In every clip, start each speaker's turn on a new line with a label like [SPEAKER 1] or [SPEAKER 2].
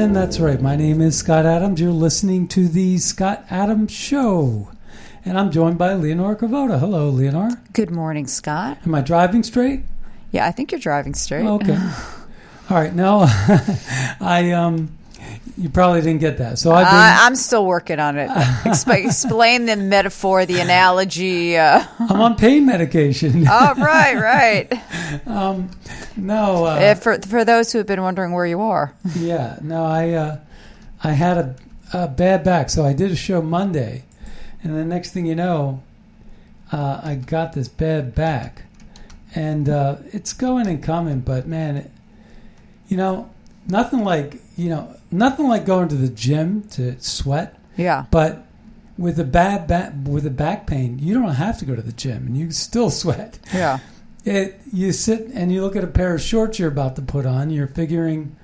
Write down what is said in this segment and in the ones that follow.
[SPEAKER 1] And that's right. My name is Scott Adams. You're listening to the Scott Adams Show. And I'm joined by Leonore Cavoda. Hello, Leonore.
[SPEAKER 2] Good morning, Scott.
[SPEAKER 1] Am I driving straight?
[SPEAKER 2] Yeah, I think you're driving straight.
[SPEAKER 1] Okay. All right. Now, I um, you probably didn't get that. So I've been,
[SPEAKER 2] I, I'm still working on it. Exp- explain the metaphor, the analogy. Uh,
[SPEAKER 1] I'm on pain medication.
[SPEAKER 2] oh, right, right.
[SPEAKER 1] no. Uh,
[SPEAKER 2] Uh, for for those who have been wondering where you are,
[SPEAKER 1] Yeah, no, I uh, I had a, a bad back, so I did a show Monday, and the next thing you know, uh, I got this bad back, and uh, it's going and coming. But man, it, you know, nothing like you know, nothing like going to the gym to sweat.
[SPEAKER 2] yeah.
[SPEAKER 1] But with a bad back, with a back pain, you don't have to go to the gym, and you still sweat.
[SPEAKER 2] Yeah.
[SPEAKER 1] It you sit and you look at a pair of shorts you're about to put on. You're figuring,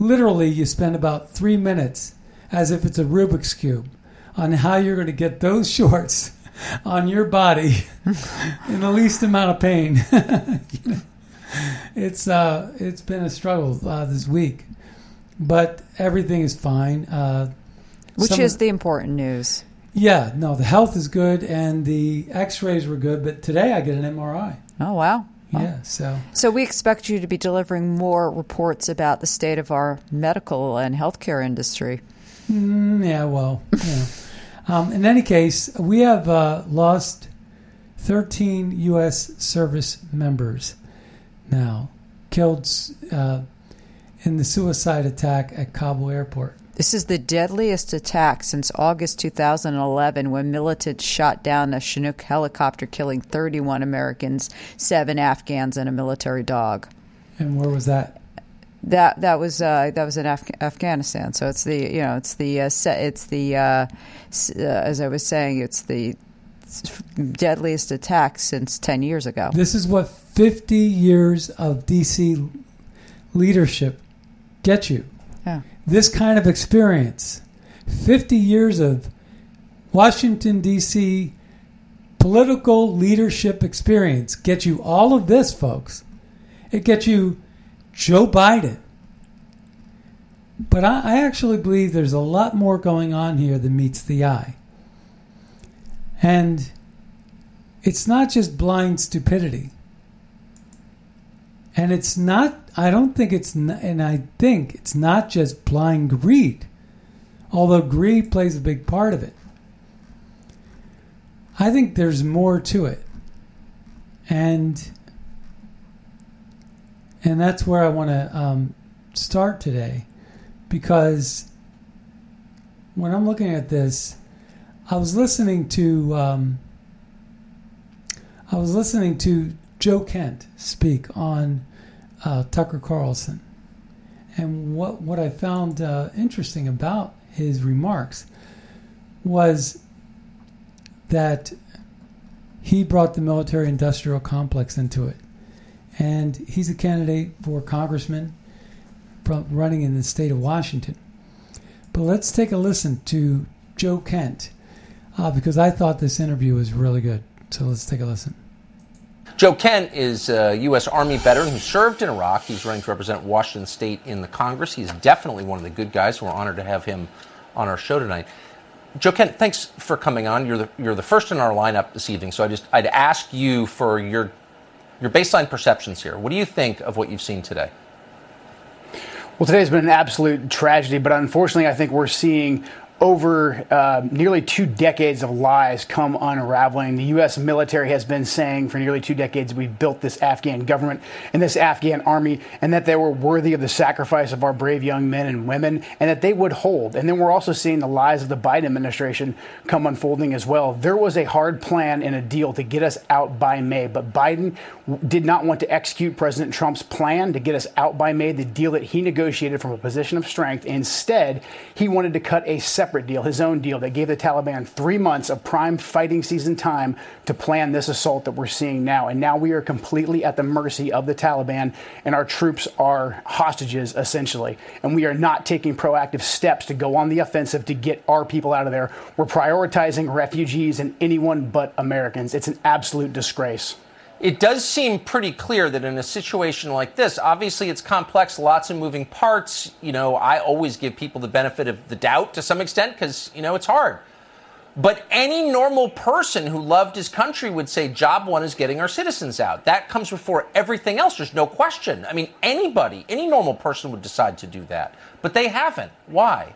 [SPEAKER 1] literally, you spend about three minutes, as if it's a Rubik's cube, on how you're going to get those shorts on your body in the least amount of pain. You know, it's uh, it's been a struggle uh, this week, but everything is fine. Uh,
[SPEAKER 2] Which
[SPEAKER 1] some-
[SPEAKER 2] is the important news.
[SPEAKER 1] yeah, no, the health is good and the X-rays were good, but today I get an MRI.
[SPEAKER 2] Oh wow.
[SPEAKER 1] Yeah, so.
[SPEAKER 2] So we expect you to be delivering more reports about the state of our medical and healthcare industry.
[SPEAKER 1] Mm, yeah, well, you know. um, in any case, we have uh, lost 13 U.S. service members now, killed uh, in the suicide attack at Kabul airport.
[SPEAKER 2] This is the deadliest attack since August 2011 when militants shot down a Chinook helicopter, killing 31 Americans, seven Afghans, and a military dog.
[SPEAKER 1] And where was that?
[SPEAKER 2] That that was uh, that was in Af- Afghanistan. So it's the you know it's the uh, it's the uh, s- uh, as I was saying it's the deadliest attack since 10 years ago.
[SPEAKER 1] This is what 50 years of D.C. leadership get you.
[SPEAKER 2] Yeah.
[SPEAKER 1] This kind of experience, 50 years of Washington, D.C. political leadership experience, get you all of this, folks. It gets you Joe Biden. But I, I actually believe there's a lot more going on here than meets the eye. And it's not just blind stupidity. And it's not, I don't think it's, n- and I think it's not just blind greed, although greed plays a big part of it. I think there's more to it. And, and that's where I want to um, start today because when I'm looking at this, I was listening to, um, I was listening to Joe Kent speak on uh, Tucker Carlson. And what, what I found uh, interesting about his remarks was that he brought the military industrial complex into it. and he's a candidate for congressman running in the state of Washington. But let's take a listen to Joe Kent uh, because I thought this interview was really good. So let's take a listen.
[SPEAKER 3] Joe Kent is a U.S. Army veteran who served in Iraq. He's running to represent Washington State in the Congress. He's definitely one of the good guys. We're honored to have him on our show tonight. Joe Kent, thanks for coming on. You're the, you're the first in our lineup this evening, so I just I'd ask you for your your baseline perceptions here. What do you think of what you've seen today?
[SPEAKER 4] Well, today's been an absolute tragedy, but unfortunately, I think we're seeing over uh, nearly two decades of lies come unraveling. The U.S. military has been saying for nearly two decades we built this Afghan government and this Afghan army, and that they were worthy of the sacrifice of our brave young men and women, and that they would hold. And then we're also seeing the lies of the Biden administration come unfolding as well. There was a hard plan and a deal to get us out by May, but Biden did not want to execute President Trump's plan to get us out by May, the deal that he negotiated from a position of strength. Instead, he wanted to cut a separate deal, his own deal, that gave the Taliban three months of prime fighting season time to plan this assault that we're seeing now. And now we are completely at the mercy of the Taliban, and our troops are hostages, essentially. And we are not taking proactive steps to go on the offensive to get our people out of there. We're prioritizing refugees and anyone but Americans. It's an absolute disgrace
[SPEAKER 3] it does seem pretty clear that in a situation like this, obviously it's complex, lots of moving parts. You know, I always give people the benefit of the doubt to some extent because, you know, it's hard. But any normal person who loved his country would say job one is getting our citizens out. That comes before everything else. There's no question. I mean, anybody, any normal person would decide to do that. But they haven't. Why?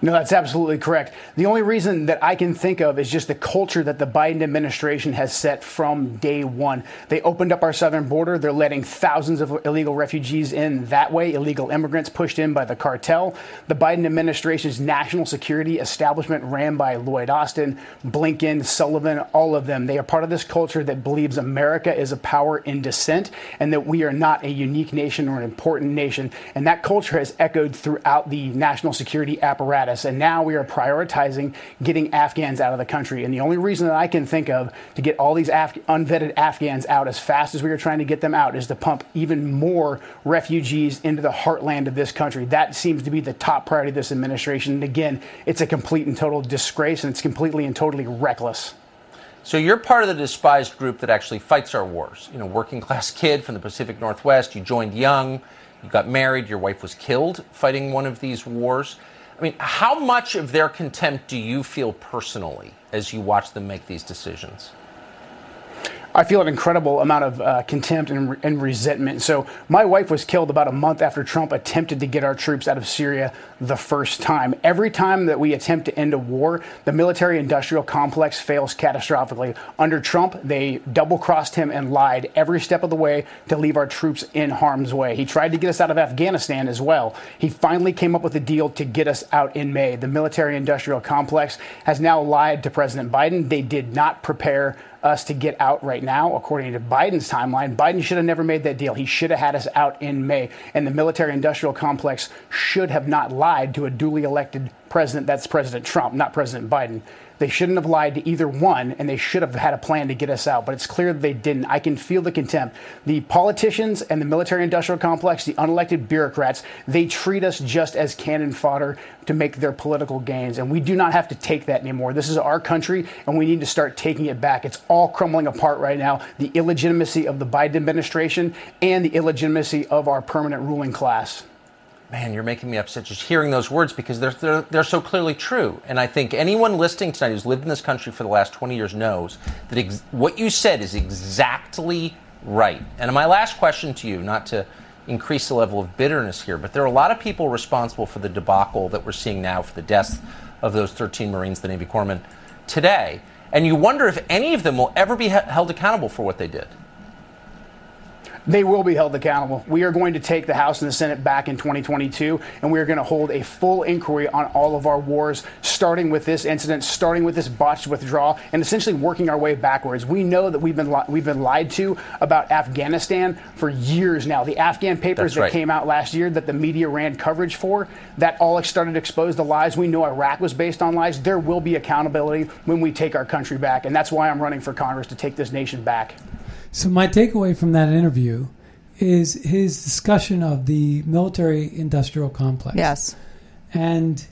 [SPEAKER 4] No, that's absolutely correct. The only reason that I can think of is just the culture that the Biden administration has set from day one. They opened up our southern border. They're letting thousands of illegal refugees in that way, illegal immigrants pushed in by the cartel. The Biden administration's national security establishment, ran by Lloyd Austin, Blinken, Sullivan, all of them, they are part of this culture that believes America is a power in descent and that we are not a unique nation or an important nation. And that culture has echoed throughout the national security apparatus status, and now we are prioritizing getting Afghans out of the country. And the only reason that I can think of to get all these Af- unvetted Afghans out as fast as we are trying to get them out is to pump even more refugees into the heartland of this country. That seems to be the top priority of this administration. And again, it's a complete and total disgrace, and it's completely and totally reckless.
[SPEAKER 3] So you're part of the despised group that actually fights our wars. You know, working class kid from the Pacific Northwest. You joined young. You got married. Your wife was killed fighting one of these wars. I mean, how much of their contempt do you feel personally as you watch them make these decisions?
[SPEAKER 4] I feel an incredible amount of uh, contempt and, and, resentment. So, my wife was killed about a month after Trump attempted to get our troops out of Syria the first time. Every time that we attempt to end a war, the military industrial complex fails catastrophically. Under Trump, they double crossed him and lied every step of the way to leave our troops in harm's way. He tried to get us out of Afghanistan as well. He finally came up with a deal to get us out in May. The military industrial complex has now lied to President Biden. They did not prepare us to get out right now, according to Biden's timeline. Biden should have never made that deal. He should have had us out in May. And the military industrial complex should have not lied to a duly elected president. That's President Trump, not President Biden. They shouldn't have lied to either one, and they should have had a plan to get us out. But it's clear that they didn't. I can feel the contempt. The politicians and the military industrial complex, the unelected bureaucrats, they treat us just as cannon fodder to make their political gains. And we do not have to take that anymore. This is our country, and we need to start taking it back. It's all crumbling apart right now. The illegitimacy of the Biden administration and the illegitimacy of our permanent ruling class
[SPEAKER 3] man, you're making me upset just hearing those words because they're, they're, they're, so clearly true. And I think anyone listening tonight who's lived in this country for the last 20 years knows that ex- what you said is exactly right. And my last question to you, not to increase the level of bitterness here, but there are a lot of people responsible for the debacle that we're seeing now for the deaths of those 13 Marines, the Navy corpsmen, today. And you wonder if any of them will ever be held accountable for what they did
[SPEAKER 4] they will be held accountable. We are going to take the House and the Senate back in 2022, and we are going to hold a full inquiry on all of our wars, starting with this incident, starting with this botched withdrawal, and essentially working our way backwards. We know that we've been li- we've been lied to about Afghanistan for years now. The Afghan papers that came out last year that the media ran coverage for, that all started to expose the lies. We know Iraq was based on lies. There will be accountability when we take our country back, and that's why I'm running for Congress to take this nation back.
[SPEAKER 1] So my takeaway from that interview is his discussion of the military-industrial complex.
[SPEAKER 2] Yes.
[SPEAKER 1] And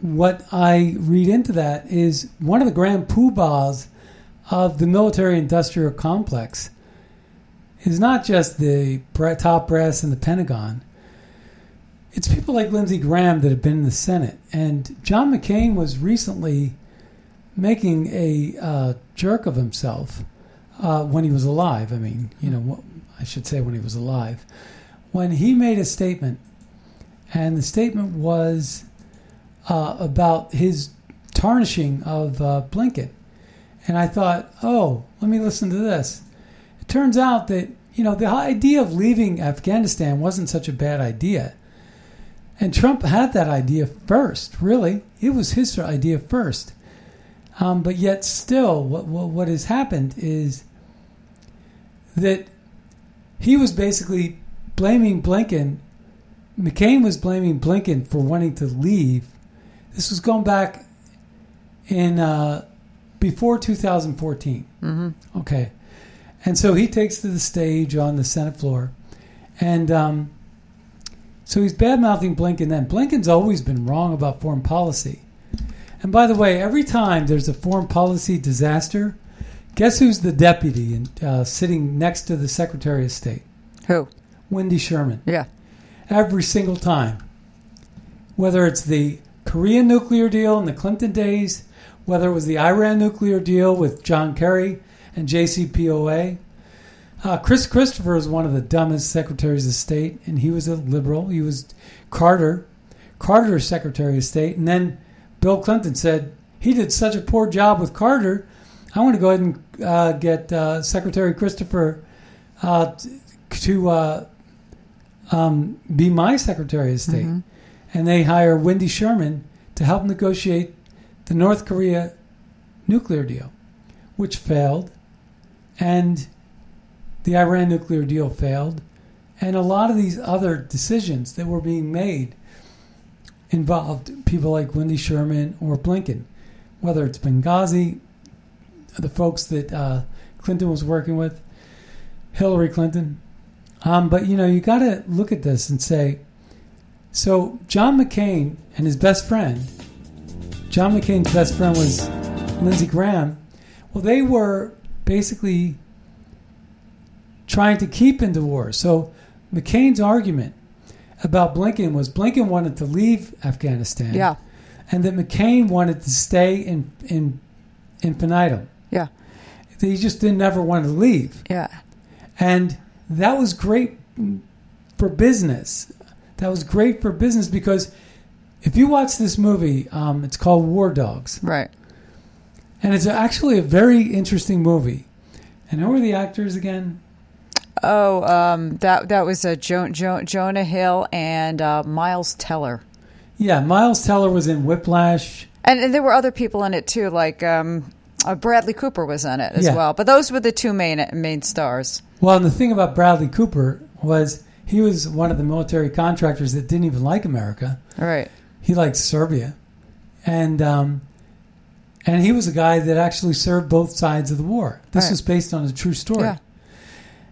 [SPEAKER 1] what I read into that is one of the grand poobahs of the military-industrial complex is not just the top brass in the Pentagon. It's people like Lindsey Graham that have been in the Senate, and John McCain was recently making a uh, jerk of himself uh, when he was alive. I mean, you know, I should say when he was alive, when he made a statement, and the statement was uh, about his tarnishing of uh, Blinken, and I thought, oh, let me listen to this. It turns out that you know the idea of leaving Afghanistan wasn't such a bad idea. And Trump had that idea first, really. It was his idea first. Um, but yet, still, what, what, what has happened is that he was basically blaming Blinken. McCain was blaming Blinken for wanting to leave. This was going back in uh, before 2014. Mm-hmm. Okay. And so he takes to the stage on the Senate floor. And um, so he's bad mouthing Blinken then. Blinken's always been wrong about foreign policy. And by the way, every time there's a foreign policy disaster, guess who's the deputy and uh, sitting next to the Secretary of State?
[SPEAKER 2] Who?
[SPEAKER 1] Wendy Sherman.
[SPEAKER 2] Yeah.
[SPEAKER 1] Every single time. Whether it's the Korean nuclear deal in the Clinton days, whether it was the Iran nuclear deal with John Kerry and JCPOA. Uh, Chris Christopher is one of the dumbest secretaries of state, and he was a liberal. He was Carter, Carter's Secretary of State, and then Bill Clinton said he did such a poor job with Carter. I want to go ahead and uh, get uh, Secretary Christopher uh, to uh, um, be my Secretary of State, and they hire Wendy Sherman to help negotiate the North Korea nuclear deal, which failed, and the Iran nuclear deal failed, and a lot of these other decisions that were being made involved people like Wendy Sherman or Blinken, whether it's Benghazi, the folks that uh, Clinton was working with, Hillary Clinton. Um, but you know, you got to look at this and say, so John McCain and his best friend, John McCain's best friend was Lindsey Graham. Well, they were basically trying to keep into war. So McCain's argument about Blinken was Blinken wanted to leave Afghanistan.
[SPEAKER 2] Yeah.
[SPEAKER 1] And that McCain wanted to stay in in infinitum.
[SPEAKER 2] Yeah.
[SPEAKER 1] He just didn't ever want to leave.
[SPEAKER 2] Yeah.
[SPEAKER 1] And that was great for business. That was great for business because if you watch this movie, um, it's called War Dogs.
[SPEAKER 2] Right.
[SPEAKER 1] And it's actually a very interesting movie. And who are the actors again?
[SPEAKER 2] Oh, um, that that was uh, jo- jo- Jonah Hill and uh, Miles Teller,
[SPEAKER 1] Yeah, Miles Teller was in Whiplash.
[SPEAKER 2] and, and there were other people in it too, like um, uh, Bradley Cooper was in it as
[SPEAKER 1] Yeah.
[SPEAKER 2] well. But those were the two main main stars.
[SPEAKER 1] Well, and the thing about Bradley Cooper was he was one of the military contractors that didn't even like America.
[SPEAKER 2] Right.
[SPEAKER 1] He liked Serbia, and um, and he was a guy that actually served both sides of the war. This
[SPEAKER 2] Right.
[SPEAKER 1] was based on a true story.
[SPEAKER 2] Yeah.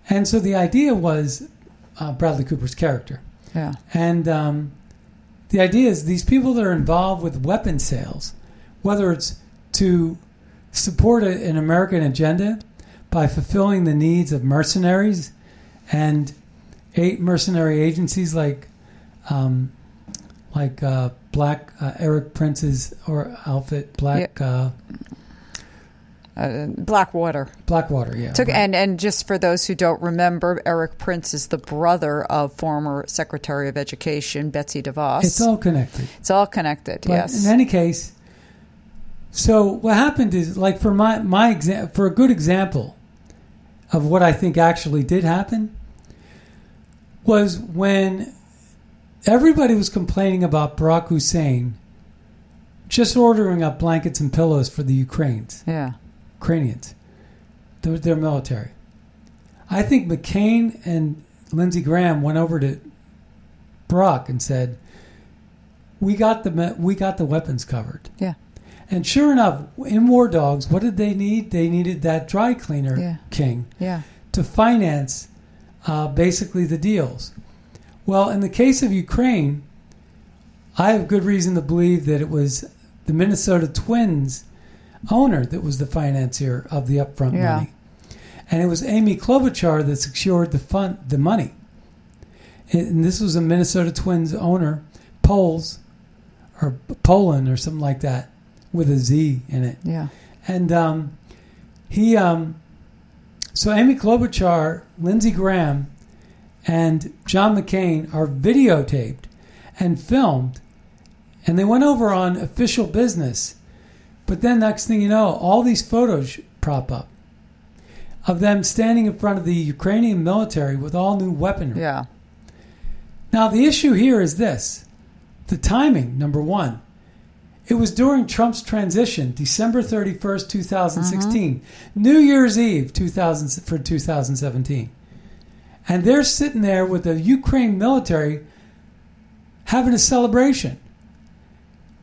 [SPEAKER 1] And so the idea was uh, Bradley Cooper's character.
[SPEAKER 2] Yeah.
[SPEAKER 1] And um, the idea is these people that are involved with weapon sales, whether it's to support an American agenda by fulfilling the needs of mercenaries and eight mercenary agencies like like like uh, Black uh, Erik Prince's or outfit Black uh,
[SPEAKER 2] Uh, Blackwater
[SPEAKER 1] Blackwater. Yeah,
[SPEAKER 2] took,
[SPEAKER 1] right.
[SPEAKER 2] and and just for those who don't remember, Eric Prince is the brother of former Secretary of Education Betsy DeVos.
[SPEAKER 1] it's all connected.
[SPEAKER 2] It's all connected.
[SPEAKER 1] But
[SPEAKER 2] yes.
[SPEAKER 1] In any case, so what happened is like for my my exam for a good example of what I think actually did happen was when everybody was complaining about Barack Hussein just ordering up blankets and pillows for the Ukrainians,
[SPEAKER 2] yeah.
[SPEAKER 1] Ukrainians, their, their military. I think McCain and Lindsey Graham went over to Barack and said, "We got the we got the weapons covered."
[SPEAKER 2] Yeah.
[SPEAKER 1] And sure enough, in War Dogs, what did they need? They needed that dry cleaner
[SPEAKER 2] Yeah.
[SPEAKER 1] king
[SPEAKER 2] Yeah.
[SPEAKER 1] to finance uh, basically the deals. Well, in the case of Ukraine, I have good reason to believe that it was the Minnesota Twins owner that was the financier of the upfront
[SPEAKER 2] Yeah.
[SPEAKER 1] money, and it was Amy Klobuchar that secured the fund, the money. And this was a Minnesota Twins owner, Poles, or Poland, or something like that, with a Z in it.
[SPEAKER 2] Yeah.
[SPEAKER 1] And um, he, um, so Amy Klobuchar, Lindsey Graham, and John McCain are videotaped and filmed, and they went over on official business. But then, next thing you know, all these photos prop up of them standing in front of the Ukrainian military with all new weaponry.
[SPEAKER 2] Yeah.
[SPEAKER 1] Now, the issue here is this the timing, number one. It was during Trump's transition, December 31st, 2016, mm-hmm. New Year's Eve 2000, for 2017. And they're sitting there with the Ukraine military having a celebration.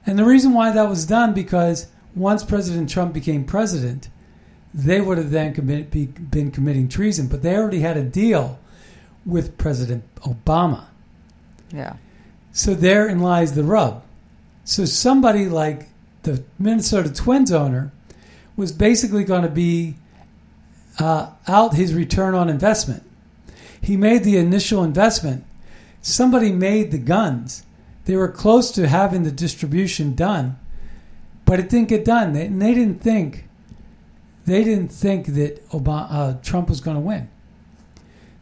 [SPEAKER 1] And the reason why that was done because once President Trump became president, they would have then commit, be, been committing treason. But they already had a deal with President Obama.
[SPEAKER 2] Yeah.
[SPEAKER 1] So therein lies the rub. So somebody like the Minnesota Twins owner was basically going to be uh, out his return on investment. He made the initial investment. Somebody made the guns. They were close to having the distribution done, but it didn't get done. They, and they didn't think they didn't think that Obama, uh, Trump was going to win.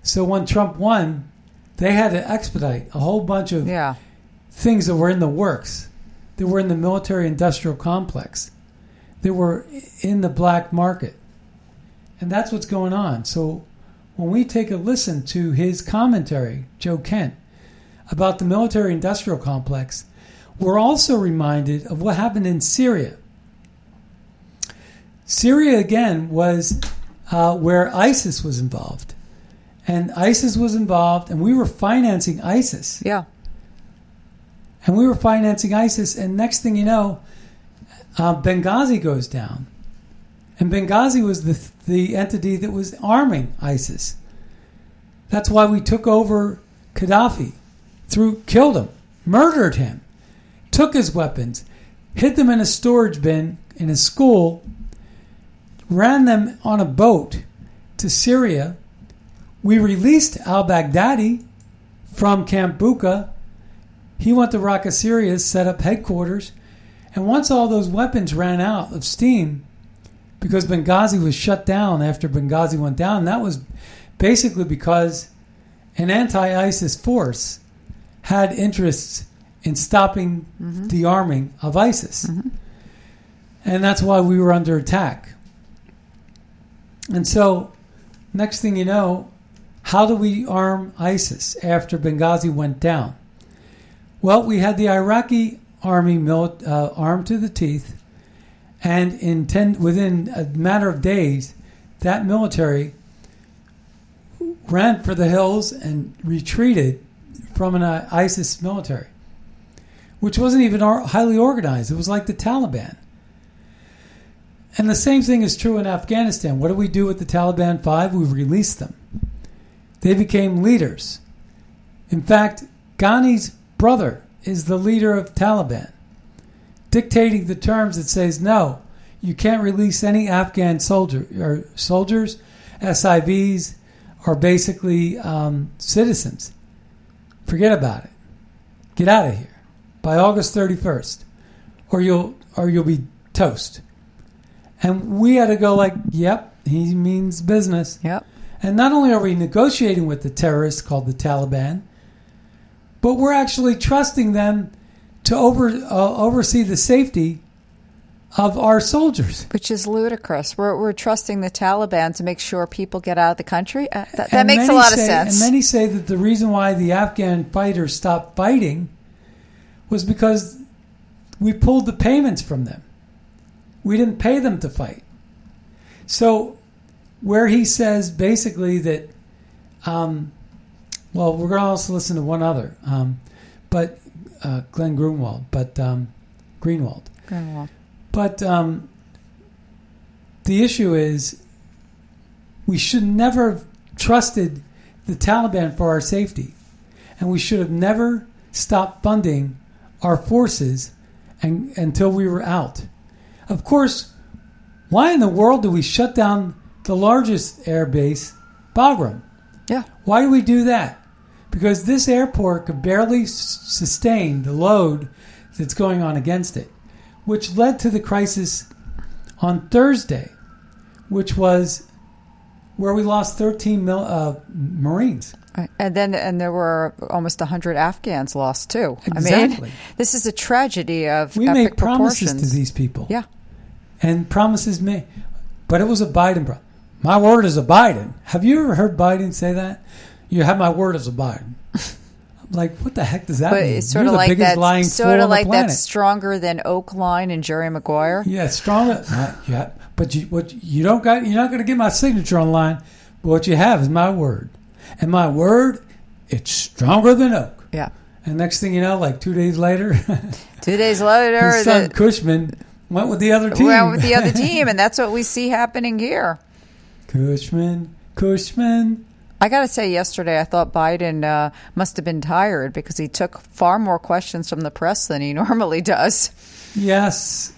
[SPEAKER 1] So when Trump won, they had to expedite a whole bunch of
[SPEAKER 2] Yeah.
[SPEAKER 1] things that were in the works, that were in the military industrial complex, that were in the black market. And that's what's going on. So when we take a listen to his commentary, Joe Kent, about the military industrial complex, we're also reminded of what happened in Syria. Syria, again, was uh, where ISIS was involved. And ISIS was involved, and we were financing ISIS
[SPEAKER 2] Yeah.
[SPEAKER 1] And we were financing ISIS. And next thing you know, uh, Benghazi goes down, and Benghazi was the the entity that was arming ISIS. That's why we took over Gaddafi, threw, killed him, murdered him, took his weapons, hid them in a storage bin in a school, ran them on a boat to Syria. We released al Baghdadi from Camp Bucca. He went to Raqqa, Syria, set up headquarters. And once all those weapons ran out of steam, because Benghazi was shut down after Benghazi went down, that was basically because an anti ISIS force had interests in stopping mm-hmm. the arming of ISIS. Mm-hmm. And that's why we were under attack. And so, next thing you know, how do we arm ISIS after Benghazi went down? Well, we had the Iraqi army uh, armed to the teeth, and in ten, within a matter of days, that military ran for the hills and retreated from an uh, ISIS military, which wasn't even highly organized. It was like the Taliban. And the same thing is true in Afghanistan. What do we do with the Taliban 5? We released them. They became leaders. In fact, Ghani's brother is the leader of Taliban, dictating the terms that says no, you can't release any Afghan soldier or soldiers, SIVs, or basically um, citizens. Forget about it. Get out of here by August 31st, or you'll or you'll be toast. And we had to go like, yep, he means business.
[SPEAKER 2] Yep.
[SPEAKER 1] And not only are we negotiating with the terrorists called the Taliban, but we're actually trusting them to over uh, oversee the safety of our soldiers.
[SPEAKER 2] Which is ludicrous. We're, we're trusting the Taliban to make sure people get out of the country. Uh, that that
[SPEAKER 1] And
[SPEAKER 2] makes a lot of sense.
[SPEAKER 1] And many say that the reason why the Afghan fighters stopped fighting was because we pulled the payments from them. We didn't pay them to fight. So, where he says basically that, um, well, we're going to also listen to one other, um, but uh, Glenn Greenwald, but um, Greenwald.
[SPEAKER 2] Greenwald.
[SPEAKER 1] But um, the issue is we should never have trusted the Taliban for our safety. And we should have never stopped funding our forces and, until we were out. Of course, why in the world do we shut down the largest air base, Bagram?
[SPEAKER 2] Yeah.
[SPEAKER 1] Why do we do that? Because this airport could barely s- sustain the load that's going on against it, which led to the crisis on Thursday, which was where we lost 13 mil, uh, Marines.
[SPEAKER 2] And then, and there were almost hundred Afghans lost too. I mean, this is a tragedy of
[SPEAKER 1] We
[SPEAKER 2] epic
[SPEAKER 1] made promises to these people.
[SPEAKER 2] Yeah,
[SPEAKER 1] And promises made. But it was a Biden. Pro- my word is a Biden. Have you ever heard Biden say that? You have my word as a Biden. I'm like, what the heck does that
[SPEAKER 2] but
[SPEAKER 1] mean?
[SPEAKER 2] it's sort
[SPEAKER 1] You're
[SPEAKER 2] of
[SPEAKER 1] the
[SPEAKER 2] like
[SPEAKER 1] biggest
[SPEAKER 2] that. Sort of like that stronger than Oak line and Jerry Maguire.
[SPEAKER 1] Yeah, stronger. yeah, but you what you don't got. You're not going to get my signature online. But what you have is my word, and my word, it's stronger than oak.
[SPEAKER 2] Yeah.
[SPEAKER 1] And next thing you know, like two days later,
[SPEAKER 2] Two days later,
[SPEAKER 1] his son
[SPEAKER 2] the,
[SPEAKER 1] Cushman went with the other team.
[SPEAKER 2] went with the other team, and that's what we see happening here.
[SPEAKER 1] Cushman, Cushman.
[SPEAKER 2] I got to say, yesterday I thought Biden uh, must have been tired because he took far more questions from the press than he normally does.
[SPEAKER 1] Yes,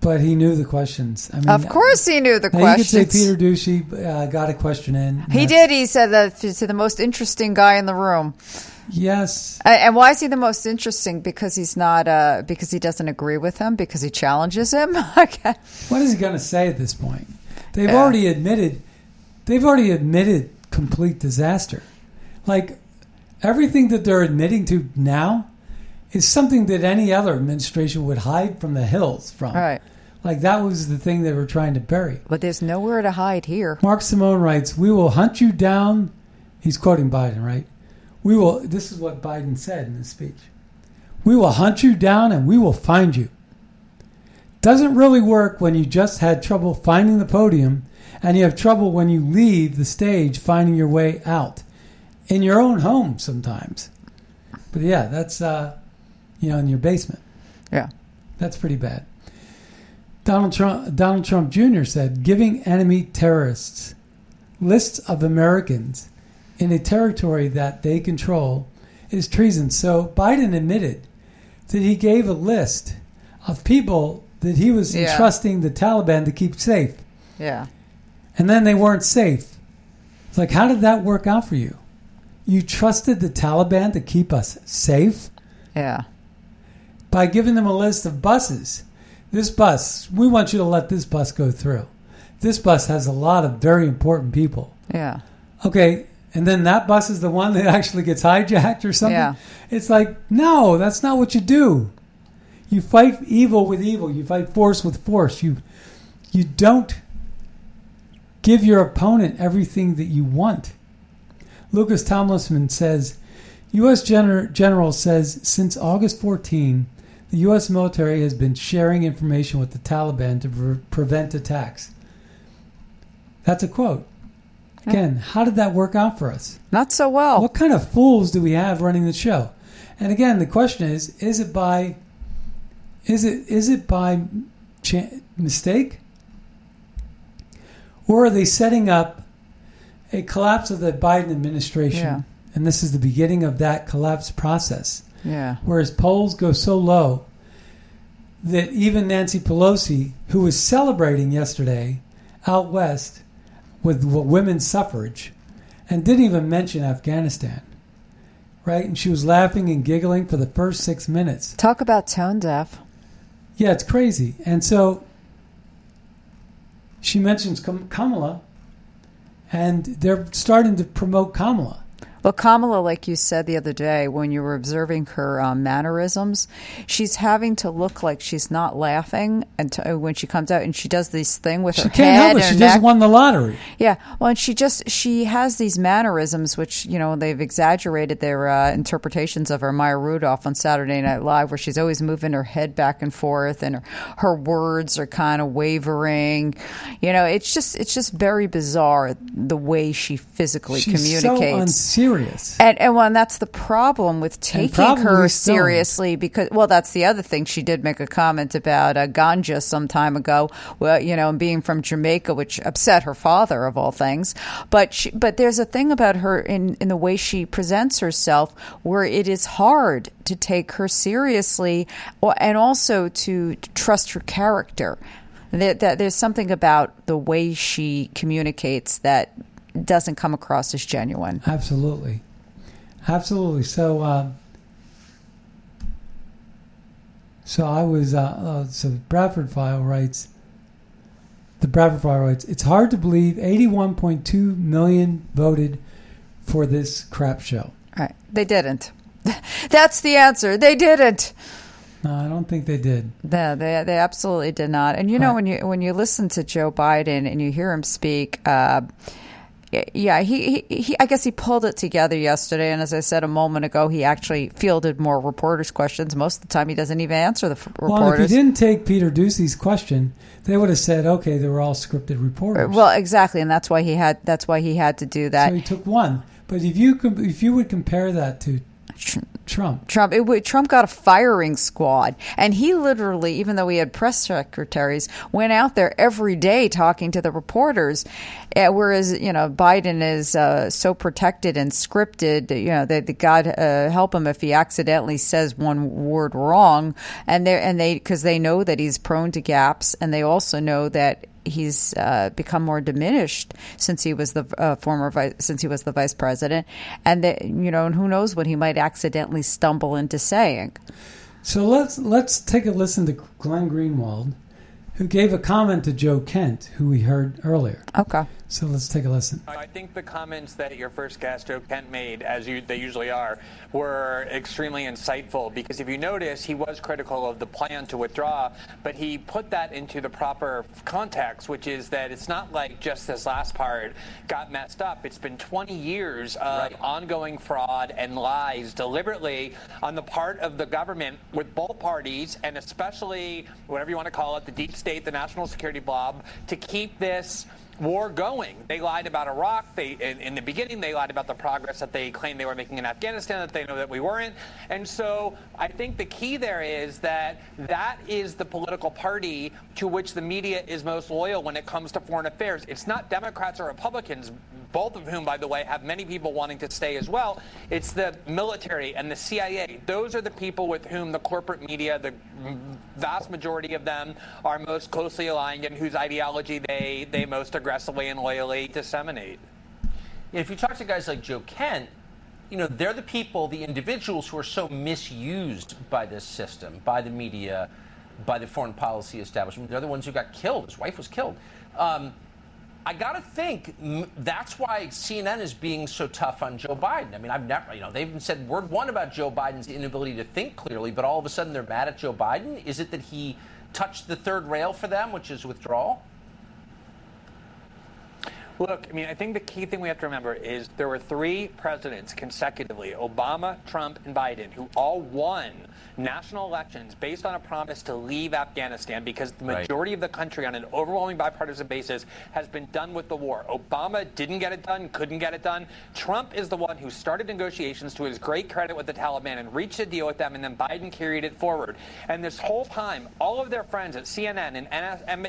[SPEAKER 1] but he knew the questions. I mean,
[SPEAKER 2] Of course, he knew the
[SPEAKER 1] questions. you could say Peter Doocy uh, got a question in.
[SPEAKER 2] he did. He said that to the most interesting guy in the room.
[SPEAKER 1] Yes,
[SPEAKER 2] And why is he the most interesting? Because he's not. Uh, because he doesn't agree with him. Because he challenges him. okay.
[SPEAKER 1] What is he going to say at this point? They've
[SPEAKER 2] Yeah.
[SPEAKER 1] already admitted. They've already admitted complete disaster. Like everything that they're admitting to now is something that any other administration would hide from the hills from.
[SPEAKER 2] Right.
[SPEAKER 1] Like that was the thing they were trying to bury.
[SPEAKER 2] But there's nowhere to hide here.
[SPEAKER 1] Mark Simone writes, "We will hunt you down." He's quoting Biden, right? We will. This is what Biden said in his speech. We will hunt you down and we will find you. Doesn't really work when you just had trouble finding the podium, and you have trouble when you leave the stage finding your way out in your own home sometimes. But yeah, that's uh, you know in your basement.
[SPEAKER 2] Yeah.
[SPEAKER 1] That's pretty bad. Donald Trump, Donald Trump Jr. said, giving enemy terrorists lists of Americans in a territory that they control is treason. So Biden admitted that he gave a list of people that he was
[SPEAKER 2] Yeah.
[SPEAKER 1] entrusting the Taliban to keep safe,
[SPEAKER 2] Yeah.
[SPEAKER 1] And then they weren't safe. It's like, how did that work out for you? You trusted the Taliban to keep us safe?
[SPEAKER 2] Yeah.
[SPEAKER 1] by giving them a list of buses. This bus, we want you to let this bus go through. This bus has a lot of very important people.
[SPEAKER 2] Yeah.
[SPEAKER 1] Okay, and then that bus is the one that actually gets hijacked or something.
[SPEAKER 2] Yeah.
[SPEAKER 1] It's like, no, that's not what you do. You fight evil with evil. You fight force with force. You you don't give your opponent everything that you want. Lucas Tomlinson says, U.S. Gener- General says since August 14, the U.S. military has been sharing information with the Taliban to pre- prevent attacks. That's a quote. Again, how did that work out for us?
[SPEAKER 2] Not so well.
[SPEAKER 1] What kind of fools do we have running the show? And again, the question is: Is it by is it is it by cha- mistake, or are they setting up a collapse of the Biden administration?
[SPEAKER 2] Yeah.
[SPEAKER 1] And this is the beginning of that collapse process,
[SPEAKER 2] Yeah.
[SPEAKER 1] whereas polls go so low that even Nancy Pelosi, who was celebrating yesterday out west with women's suffrage, and didn't even mention Afghanistan, right? And she was laughing and giggling for the first six minutes.
[SPEAKER 2] Talk about tone deaf.
[SPEAKER 1] Yeah, it's crazy. And so she mentions Kamala, and they're starting to promote Kamala.
[SPEAKER 2] Well, Kamala, like you said the other day when you were observing her um, mannerisms, she's having to look like she's not laughing until when she comes out and she does this thing with
[SPEAKER 1] She
[SPEAKER 2] her
[SPEAKER 1] can't
[SPEAKER 2] head
[SPEAKER 1] help it. She
[SPEAKER 2] her
[SPEAKER 1] just
[SPEAKER 2] neck.
[SPEAKER 1] won the lottery.
[SPEAKER 2] Yeah, well, and she just she has these mannerisms, which you know they've exaggerated their uh, interpretations of her. Maya Rudolph on Saturday Night Live, where she's always moving her head back and forth, and her, her words are kind of wavering. You know, it's just it's just very bizarre the way she physically
[SPEAKER 1] She's so
[SPEAKER 2] communicates.
[SPEAKER 1] unserious. Serious.
[SPEAKER 2] And, and well, and that's the problem with taking her seriously because, well, that's the other thing. She did make a comment about uh, ganja some time ago, well, you know, and being from Jamaica, which upset her father of all things. But she, but there's a thing about her in, in the way she presents herself where it is hard to take her seriously and also to trust her character. There, that there's something about the way she communicates that doesn't come across as genuine.
[SPEAKER 1] Absolutely, absolutely. So, uh, so I was. Uh, uh, so Bradford File writes. The Bradford File writes. It's hard to believe 81.2 million voted for this crap show.
[SPEAKER 2] Right. They didn't. That's the answer. They didn't.
[SPEAKER 1] No, I don't think they did.
[SPEAKER 2] No, they they absolutely did not. And you know
[SPEAKER 1] Right.
[SPEAKER 2] when you when you listen to Joe Biden and you hear him speak, uh, yeah, he, he he I guess he pulled it together yesterday. And as I said a moment ago, he actually fielded more reporters' questions. Most of the time, he doesn't even answer the f-
[SPEAKER 1] Well, if he didn't take Peter Doocy's question, they would have said, "Okay, they were all scripted reporters."
[SPEAKER 2] well, exactly, and that's why he had that's why he had to do that.
[SPEAKER 1] so he took one. But if you if you would compare that to Trump,
[SPEAKER 2] Trump. It, Trump got a firing squad, and he literally, even though he had press secretaries, went out there every day talking to the reporters. Uh, whereas you know Biden is uh, so protected and scripted. You know that that God uh, help him if he accidentally says one word wrong, and they and they because they know that he's prone to gaps, and they also know that he's uh, become more diminished since he was the uh, former vice, since he was the vice president, and that you know, and who knows what he might accidentally stumble into saying.
[SPEAKER 1] so let's let's take a listen to Glenn Greenwald, who gave a comment to Joe Kent, who we heard earlier.
[SPEAKER 2] Okay.
[SPEAKER 1] So let's take a listen.
[SPEAKER 5] I think the comments that your first guest, Joe Kent, made, as you, they usually are, were extremely insightful because if you notice, he was critical of the plan to withdraw, but he put that into the proper context, which is that it's not like just this last part got messed up. It's been 20 years of ongoing fraud and lies deliberately on the part of the government with both parties, and especially whatever you want to call it, the deep state, the national security blob, to keep this war going. They lied about Iraq. They, in, in the beginning, they lied about the progress that they claimed they were making in Afghanistan, that they know that we weren't. And so I think the key there is that that is the political party to which the media is most loyal when it comes to foreign affairs. It's not Democrats or Republicans, both of whom, by the way, have many people wanting to stay as well. It's the military and the CIA. Those are the people with whom the corporate media, the vast majority of them, are most closely aligned and whose ideology they, they most aggressively and loyally disseminate.
[SPEAKER 3] if you talk to guys like Joe Kent, you know, they're the people, the individuals who are so misused by this system, by the media, by the foreign policy establishment. They're the ones who got killed. His wife was killed. Um, I got to think that's why CNN is being so tough on Joe Biden. I mean, I've never, you know, they even said word one about Joe Biden's inability to think clearly, but all of a sudden they're mad at Joe Biden. Is it that he touched the third rail for them, which is withdrawal?
[SPEAKER 5] Look, I mean, I think the key thing we have to remember is there were three presidents consecutively Obama, Trump, and Biden who all won national elections based on a promise to leave Afghanistan because the
[SPEAKER 3] Right.
[SPEAKER 5] majority of the country, on an overwhelming bipartisan basis, has been done with the war. Obama didn't get it done, couldn't get it done. Trump is the one who started negotiations to his great credit with the Taliban and reached a deal with them, and then Biden carried it forward. And this whole time, all of their friends at CNN and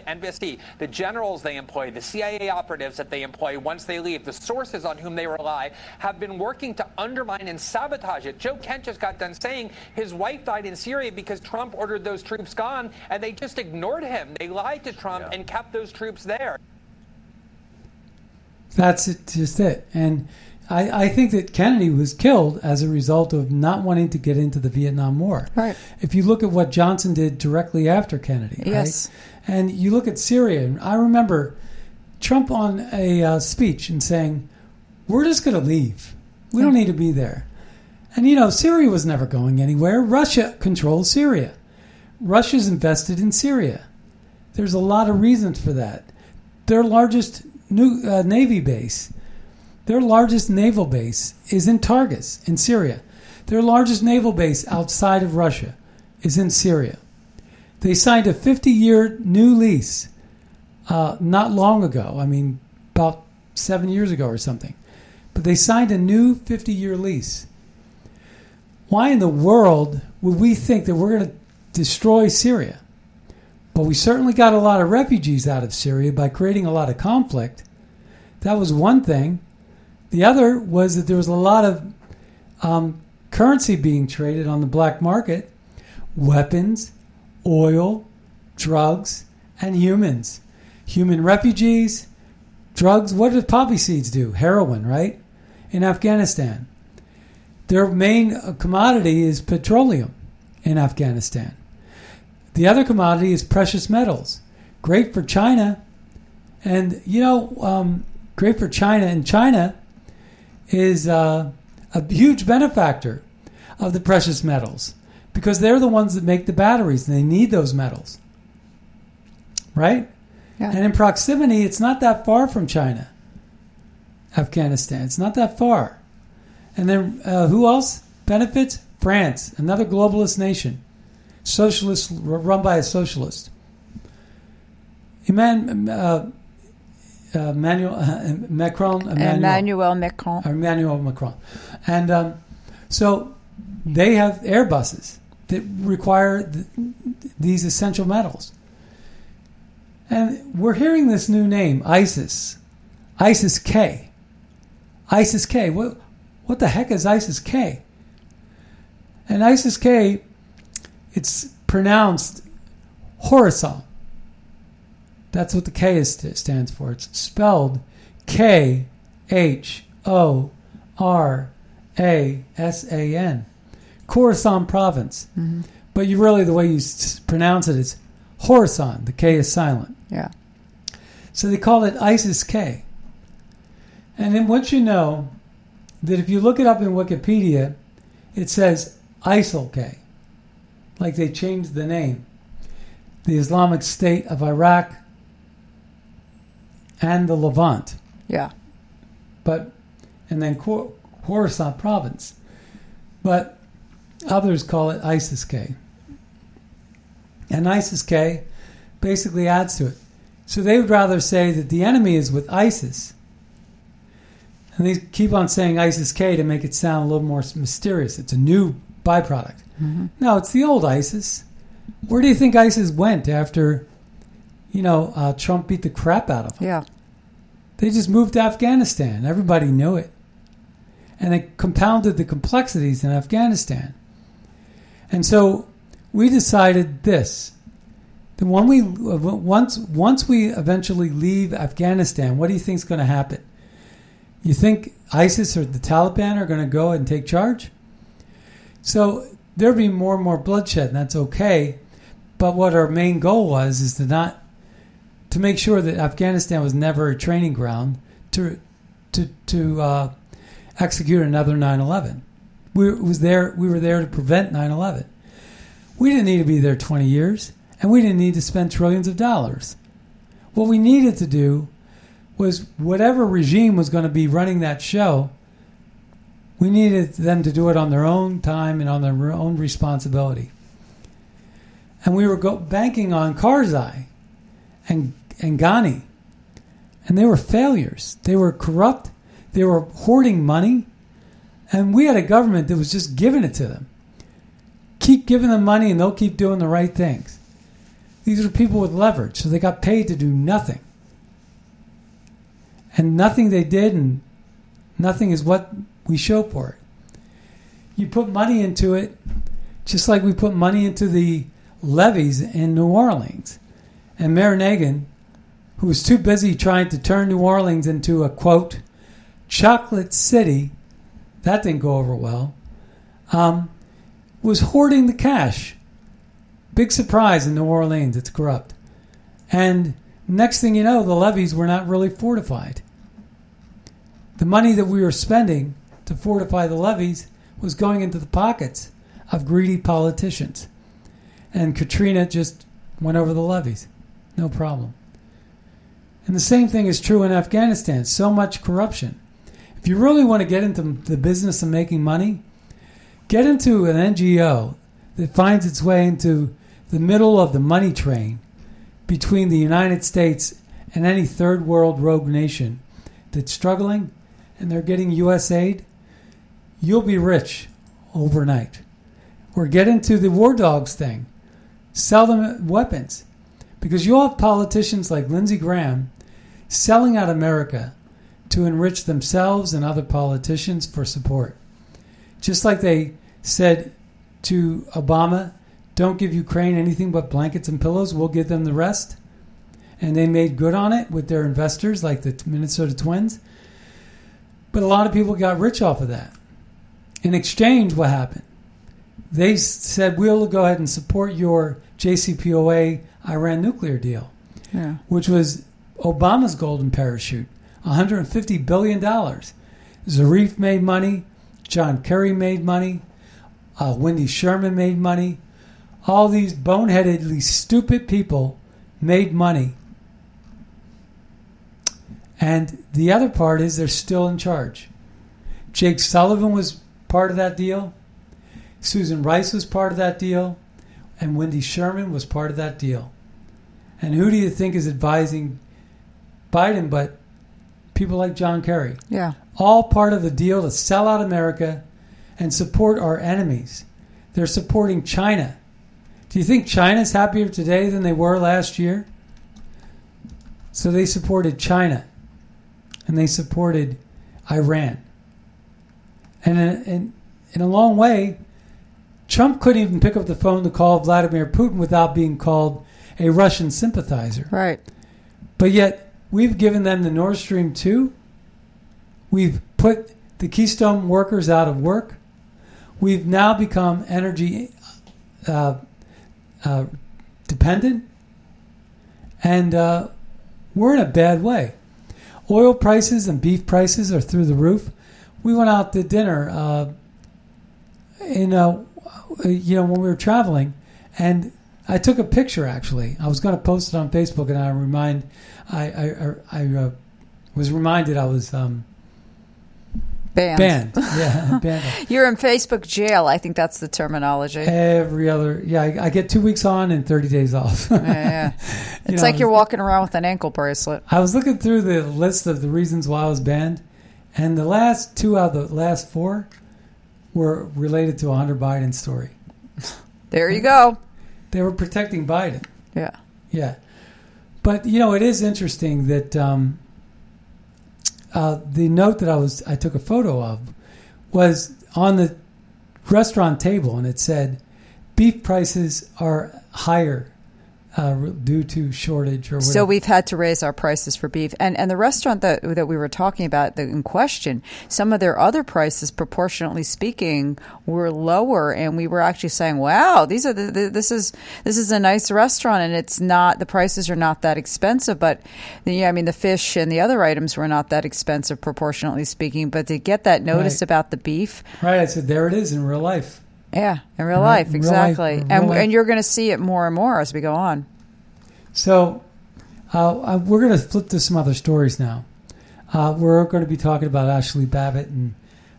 [SPEAKER 5] NBC, the generals they employ, the CIA operatives that they employ once they leave, the sources on whom they rely, have been working to undermine and sabotage it. Joe Kent just got done saying his wife died in Syria because Trump ordered those troops gone, and they just ignored him. They lied to Trump
[SPEAKER 3] Yeah.
[SPEAKER 5] and kept those troops there.
[SPEAKER 1] That's it, just it. And I, I think that Kennedy was killed as a result of not wanting to get into the Vietnam War.
[SPEAKER 2] Right.
[SPEAKER 1] If you look at what Johnson did directly after Kennedy,
[SPEAKER 2] Yes.
[SPEAKER 1] right? And you look at Syria, and I remember Trump on a uh, speech and saying, "We're just going to leave. We don't need to be there." And you know, Syria was never going anywhere. Russia controls Syria. Russia's invested in Syria. There's a lot of reasons for that. Their largest new uh, navy base, their largest naval base is in Tartus in Syria. Their largest naval base outside of Russia is in Syria. They signed a 50-year new lease uh, not long ago. I mean, about seven years ago or something. but they signed a new 50 year lease. Why in the world would we think that we're going to destroy Syria? But we certainly got a lot of refugees out of Syria by creating a lot of conflict. That was one thing. The other was that there was a lot of um, currency being traded on the black market weapons, oil, drugs, and humans. Human refugees, drugs. What do poppy seeds do? Heroin, right? In Afghanistan. Their main uh, commodity is petroleum in Afghanistan. The other commodity is precious metals. Great for China. And, you know, um, great for China. And China is uh, a huge benefactor of the precious metals because they're the ones that make the batteries and they need those metals. Right?
[SPEAKER 2] Yeah.
[SPEAKER 1] And in proximity, it's not that far from China, Afghanistan. It's not that far. And then uh, who else benefits? France, another globalist nation, socialist run by a socialist. Eman, uh, uh, Emmanuel, uh, Macron, Emmanuel,
[SPEAKER 2] Emmanuel Macron.
[SPEAKER 1] Emmanuel Macron, and um, so they have Airbuses that require th- these essential metals. And we're hearing this new name, ISIS, ISIS K, ISIS K. What what the heck is ISIS K? And ISIS K, it's pronounced Khorasan. That's what the K is, stands for. It's spelled K H O R A S A N. Khorasan province. Mm-hmm. But you really, the way you s- pronounce it is Khorasan. The K is silent.
[SPEAKER 2] Yeah.
[SPEAKER 1] So they call it ISIS K. And then once you know that if you look it up in Wikipedia, it says ISIL K. Like they changed the name. The Islamic State of Iraq and the Levant.
[SPEAKER 2] Yeah.
[SPEAKER 1] But, and then Khor- Khorasan province. But others call it ISIS K. And ISIS K basically adds to it. So they would rather say that the enemy is with ISIS. And they keep on saying ISIS K to make it sound a little more mysterious. It's a new byproduct. No, it's the old ISIS. Where do you think ISIS went after, you know, uh, Trump beat the crap out of them?
[SPEAKER 2] Yeah.
[SPEAKER 1] They just moved to Afghanistan. Everybody knew it. And it compounded the complexities in Afghanistan. And so we decided this. That when we once once we eventually leave Afghanistan, what do you think is going to happen? You think ISIS or the Taliban are going to go and take charge? So there'll be more and more bloodshed, and that's okay. But what our main goal was is to not to make sure that Afghanistan was never a training ground to to to uh, execute another 9/11. We was there. We were there to prevent 9/11. We didn't need to be there 20 years, and we didn't need to spend trillions of dollars. What we needed to do was whatever regime was going to be running that show. We needed them to do it on their own time and on their own responsibility. And we were go- banking on Karzai and and Ghani, and they were failures. They were corrupt. They were hoarding money, and we had a government that was just giving it to them. Keep giving them money, and they'll keep doing the right things. These are people with leverage, so they got paid to do nothing, and nothing they did, and nothing is what we show for it. You put money into it, just like we put money into the levees in New Orleans. And Mayor Nagin, who was too busy trying to turn New Orleans into a quote, chocolate city, that didn't go over well, um, was hoarding the cash. Big surprise in New Orleans, it's corrupt. And next thing you know, the levees were not really fortified. The money that we were spending to fortify the levees was going into the pockets of greedy politicians. And Katrina just went over the levees. No problem. And the same thing is true in Afghanistan. So much corruption. If you really want to get into the business of making money, get into an NGO that finds its way into the middle of the money train between the United States and any third world rogue nation that's struggling and they're getting U.S. aid, you'll be rich overnight. Or get into the war dogs thing. Sell them weapons. Because you'll have politicians like Lindsey Graham selling out America to enrich themselves and other politicians for support. Just like they said to Obama, don't give Ukraine anything but blankets and pillows, we'll give them the rest. And they made good on it with their investors like the Minnesota Twins. But a lot of people got rich off of that. In exchange, what happened? They said, we'll go ahead and support your JCPOA Iran nuclear deal,
[SPEAKER 2] Yeah.
[SPEAKER 1] which was Obama's golden parachute $150 billion. Zarif made money, John Kerry made money, uh, Wendy Sherman made money. All these boneheadedly stupid people made money. And the other part is they're still in charge. Jake Sullivan was part of that deal. Susan Rice was part of that deal. And Wendy Sherman was part of that deal. And who do you think is advising Biden but people like John Kerry?
[SPEAKER 2] Yeah.
[SPEAKER 1] All part of the deal to sell out America and support our enemies. They're supporting China. Do you think China's happier today than they were last year? So they supported China and they supported Iran. And in, in, in a long way, Trump couldn't even pick up the phone to call Vladimir Putin without being called a Russian sympathizer.
[SPEAKER 2] Right.
[SPEAKER 1] But yet, we've given them the Nord Stream 2. We've put the Keystone workers out of work. We've now become energy uh, uh, dependent. And uh, we're in a bad way. Oil prices and beef prices are through the roof. We went out to dinner uh, in, uh, you know, when we were traveling, and I took a picture. Actually, I was going to post it on Facebook, and I remind, I, I, I uh, was reminded I was um,
[SPEAKER 2] Banned.
[SPEAKER 1] banned. Yeah, banned.
[SPEAKER 2] You're in Facebook jail. I think that's the terminology.
[SPEAKER 1] Every other, yeah, I, I get two weeks on and thirty days off.
[SPEAKER 2] yeah, yeah.
[SPEAKER 1] You
[SPEAKER 2] It's
[SPEAKER 1] know,
[SPEAKER 2] like you're walking around with an ankle bracelet.
[SPEAKER 1] I was looking through the list of the reasons why I was banned, and the last two out of the last four were related to a Hunter Biden story.
[SPEAKER 2] There you go.
[SPEAKER 1] They were protecting Biden.
[SPEAKER 2] Yeah.
[SPEAKER 1] Yeah, but you know it is interesting that um, uh, the note that I was I took a photo of was on the restaurant table, and it said beef prices are higher uh, due to shortage or whatever.
[SPEAKER 2] So we've had to raise our prices for beef, and and the restaurant that that we were talking about the, in question, some of their other prices, proportionately speaking, were lower, and we were actually saying, "Wow, these are the, the, this is this is a nice restaurant, and it's not the prices are not that expensive, but yeah, I mean the fish and the other items were not that expensive proportionally speaking, but to get that notice
[SPEAKER 1] Right.
[SPEAKER 2] about the beef,
[SPEAKER 1] right, I said there it is in real life.
[SPEAKER 2] Yeah, in real
[SPEAKER 1] Right,
[SPEAKER 2] life,
[SPEAKER 1] in real life,
[SPEAKER 2] exactly,
[SPEAKER 1] real
[SPEAKER 2] and
[SPEAKER 1] life.
[SPEAKER 2] and you're going to see it more and more as we go on.
[SPEAKER 1] So uh, uh, we're going to flip to some other stories now. Uh, we're going to be talking about Ashley Babbitt and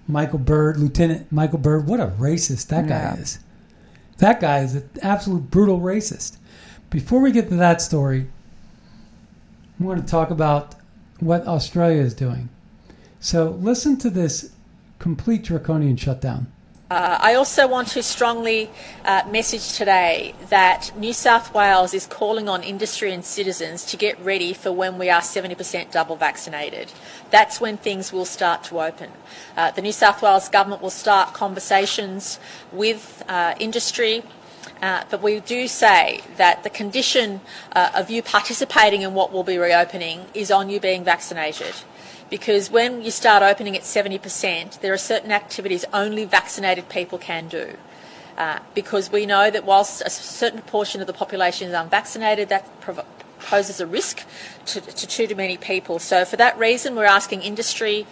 [SPEAKER 1] Michael Byrd, Lieutenant Michael Byrd. What a racist that guy
[SPEAKER 2] Yeah.
[SPEAKER 1] is. That guy is an absolute brutal racist. Before we get to that story, I want to talk about what Australia is doing. So listen to this complete draconian shutdown.
[SPEAKER 6] Uh, I also want to strongly uh, message today that New South Wales is calling on industry and citizens to get ready for when we are 70% double vaccinated. That's when things will start to open. Uh, the New South Wales government will start conversations with uh, industry. Uh, but we do say that the condition uh, of you participating in what will be reopening is on you being vaccinated because when you start opening at 70%, there are certain activities only vaccinated people can do. Uh, because we know that whilst a certain proportion of the population is unvaccinated, that prov- poses a risk to, to too many people. So, for that reason, we're asking industry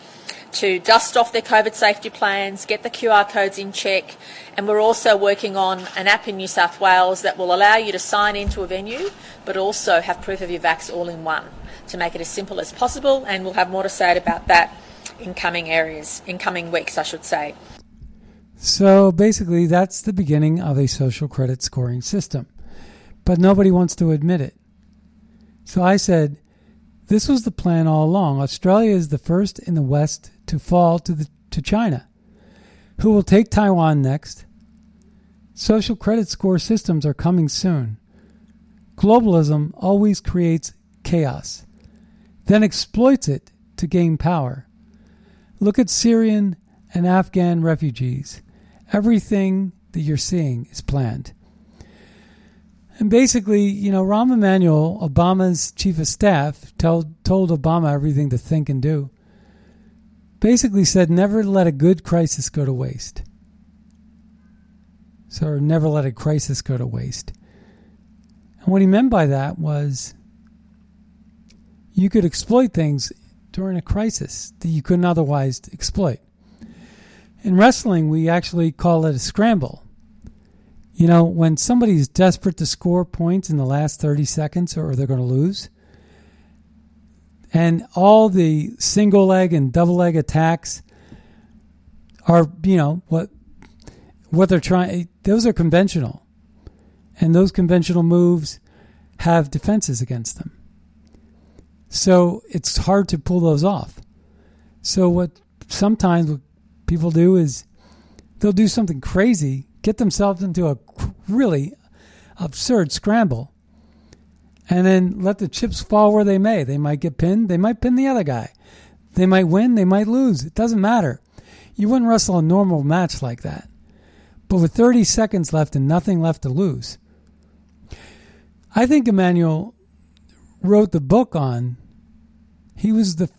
[SPEAKER 6] to dust off their COVID safety plans, get the QR codes in check, and we're also working on an app in New South Wales that will allow you to sign into a venue but also have proof of your vax all in one to make it as simple as possible. And we'll have more to say about that in coming areas, in coming weeks, I should say.
[SPEAKER 1] So basically, that's the beginning of a social credit scoring system. But nobody wants to admit it. So I said, this was the plan all along. Australia is the first in the West to fall to the to China. Who will take Taiwan next? Social credit score systems are coming soon. Globalism always creates chaos, then exploits it to gain power. Look at Syrian and Afghan refugees. Everything that you're seeing is planned. And basically, you know, Rahm Emanuel, Obama's chief of staff, told, told Obama everything to think and do. Basically said, never let a good crisis go to waste. So, never let a crisis go to waste. And what he meant by that was you could exploit things during a crisis that you couldn't otherwise exploit. In wrestling, we actually call it a scramble. You know, when somebody's desperate to score points in the last 30 seconds or they're going to lose, and all the single leg and double leg attacks are, you know, what what they're trying those are conventional. And those conventional moves have defenses against them. So it's hard to pull those off. So what sometimes what people do is they'll do something crazy, get themselves into a really absurd scramble, and then let the chips fall where they may. They might get pinned, they might pin the other guy. They might win, they might lose. It doesn't matter. You wouldn't wrestle a normal match like that. But with 30 seconds left and nothing left to lose, I think Emanuel wrote the book on, he was the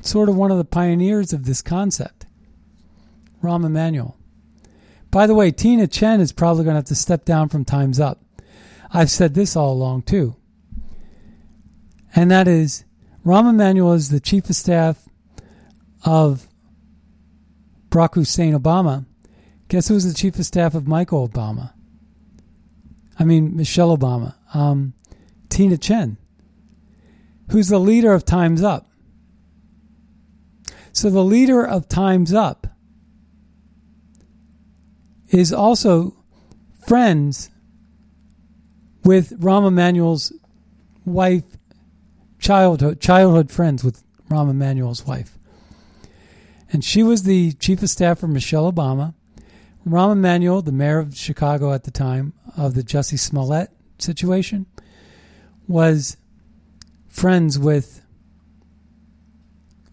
[SPEAKER 1] sort of one of the pioneers of this concept. Rahm Emanuel. By the way, Tina Tchen is probably going to have to step down from Time's Up. I've said this all along too. And that is Rahm Emanuel is the chief of staff of Barack Hussein Obama. Guess who was the chief of staff of Michael Obama? I mean, Michelle Obama. Um, Tina Tchen, who's the leader of Time's Up. So the leader of Time's Up is also friends with Rahm Emanuel's wife, childhood childhood friends with Rahm Emanuel's wife. And she was the chief of staff for Michelle Obama. Rahm Emanuel, the mayor of Chicago at the time of the Jussie Smollett situation, was friends with,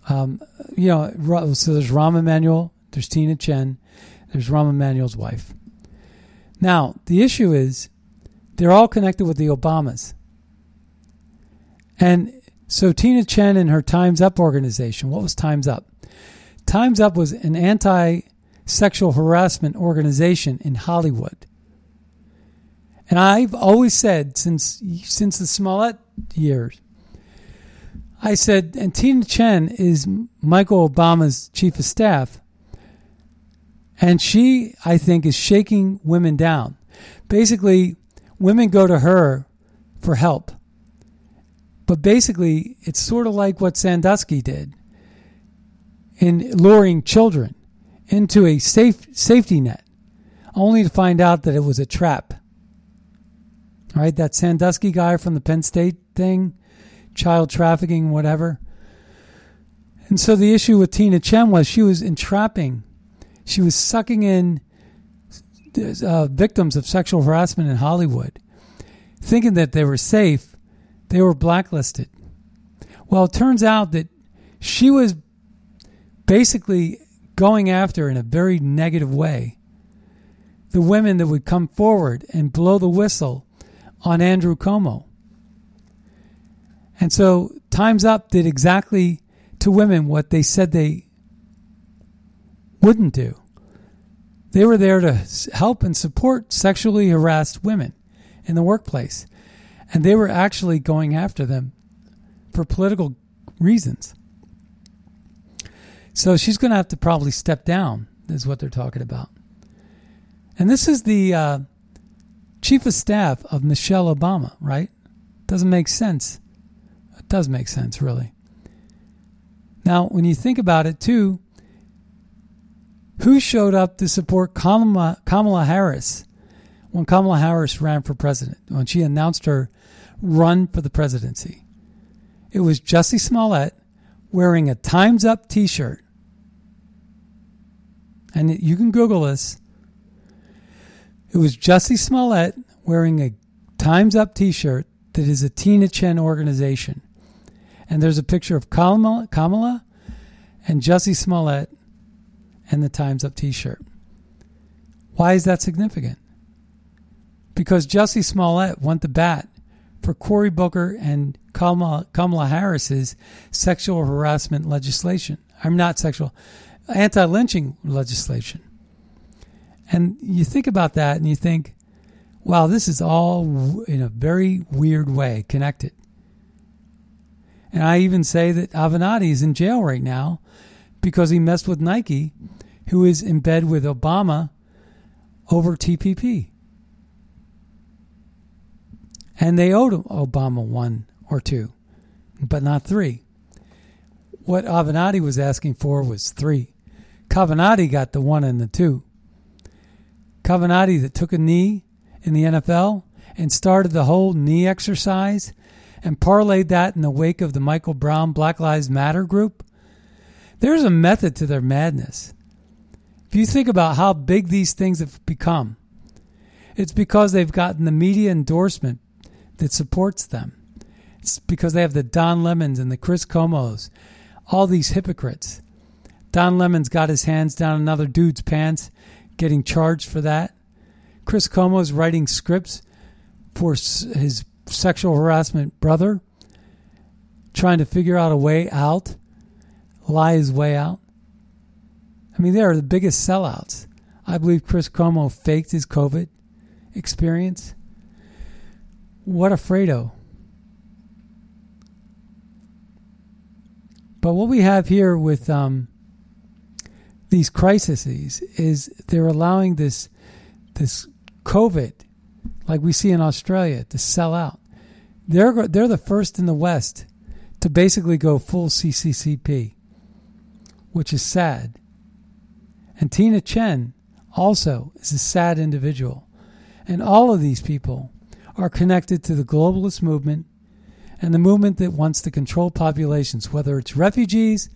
[SPEAKER 1] um, you know, so there's Rahm Emanuel, there's Tina Tchen, there's Rahm Emanuel's wife. Now, the issue is they're all connected with the Obamas. And so Tina Tchen and her Time's Up organization, what was Time's Up? Time's Up was an anti sexual harassment organization in Hollywood. And I've always said since since the Smollett years, I said, and Tina Tchen is Michael Obama's chief of staff. And she, I think, is shaking women down. Basically, women go to her for help. But basically, it's sort of like what Sandusky did in luring children into a safe safety net, only to find out that it was a trap. Right, that Sandusky guy from the Penn State thing, child trafficking, whatever. And so the issue with Tina Tchen was she was entrapping she was sucking in uh, victims of sexual harassment in Hollywood, thinking that they were safe. They were blacklisted. Well, it turns out that she was basically going after in a very negative way the women that would come forward and blow the whistle on Andrew Cuomo. And so Time's Up did exactly to women what they said they wouldn't do. They were there to help and support sexually harassed women in the workplace. And they were actually going after them for political reasons. So she's going to have to probably step down, is what they're talking about. And this is the uh, chief of staff of Michelle Obama, right? Doesn't make sense. It does make sense, really. Now, when you think about it, too, who showed up to support Kamala, Kamala Harris when Kamala Harris ran for president, when she announced her run for the presidency? It was Jussie Smollett wearing a Time's Up t shirt and you can Google this. It was Jussie Smollett wearing a Time's Up T-shirt that is a Tina Tchen organization, and there's a picture of Kamala, Kamala and Jussie Smollett and the Time's Up T-shirt. Why is that significant? Because Jussie Smollett went to bat for Cory Booker and Kamala, Kamala Harris's sexual harassment legislation. I'm not sexual, anti-lynching legislation. And you think about that and you think, wow, this is all in a very weird way connected. And I even say that Avenatti is in jail right now because he messed with Nike, who is in bed with Obama over TPP. And they owed Obama one or two, but not three. What Avenatti was asking for was three. Cavenati got the one and the two. Cavenati that took a knee in the NFL and started the whole knee exercise and parlayed that in the wake of the Michael Brown Black Lives Matter group. There's a method to their madness. If you think about how big these things have become, it's because they've gotten the media endorsement that supports them. It's because they have the Don Lemons and the Chris Cuomos, all these hypocrites. Don Lemon's got his hands down another dude's pants, getting charged for that. Chris Cuomo's writing scripts for his sexual harassment brother, trying to figure out a way out, lie his way out. I mean, they are the biggest sellouts. I believe Chris Cuomo faked his COVID experience. What a Fredo. But what we have here with um, these crises is they're allowing this this COVID, like we see in Australia, to sell out. They're they're the first in the West to basically go full CCCP, which is sad. And Tina Tchen also is a sad individual. And all of these people are connected to the globalist movement and the movement that wants to control populations, whether it's refugees,